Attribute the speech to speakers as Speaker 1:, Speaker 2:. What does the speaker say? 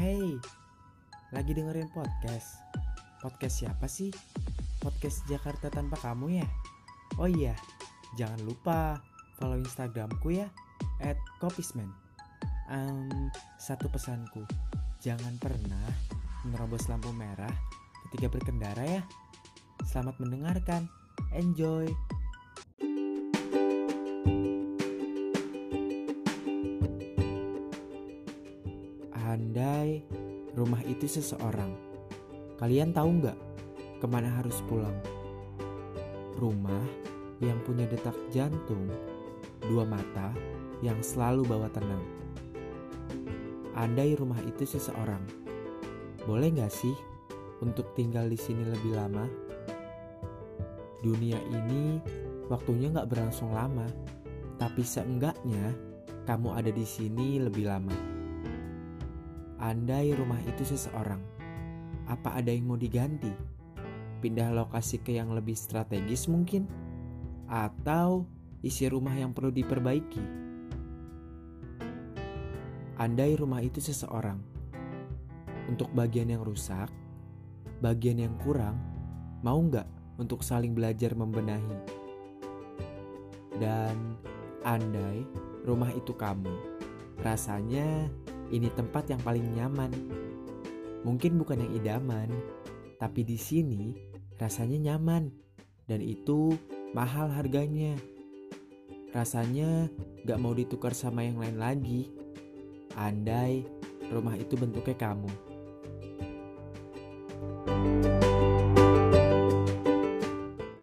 Speaker 1: Hey, lagi dengerin podcast. Podcast siapa sih? Podcast Jakarta tanpa kamu ya? Oh iya, jangan lupa follow Instagramku ya, at kopisman. Um, satu pesanku, jangan pernah menerobos lampu merah ketika berkendara ya. Selamat mendengarkan, enjoy! Andai rumah itu seseorang, kalian tahu nggak ke mana harus pulang? Rumah yang punya detak jantung, dua mata yang selalu bawa tenang. Andai rumah itu seseorang, boleh nggak sih untuk tinggal di sini lebih lama? Dunia ini waktunya nggak berlangsung lama, tapi seenggaknya kamu ada di sini lebih lama. Andai rumah itu seseorang, apa ada yang mau diganti? Pindah lokasi ke yang lebih strategis mungkin? Atau isi rumah yang perlu diperbaiki? Andai rumah itu seseorang, untuk bagian yang rusak, bagian yang kurang, mau nggak untuk saling belajar membenahi? Dan andai rumah itu kamu, rasanya ini tempat yang paling nyaman. Mungkin bukan yang idaman, tapi di sini rasanya nyaman dan itu mahal harganya. Rasanya gak mau ditukar sama yang lain lagi. Andai rumah itu bentuknya kamu. thank you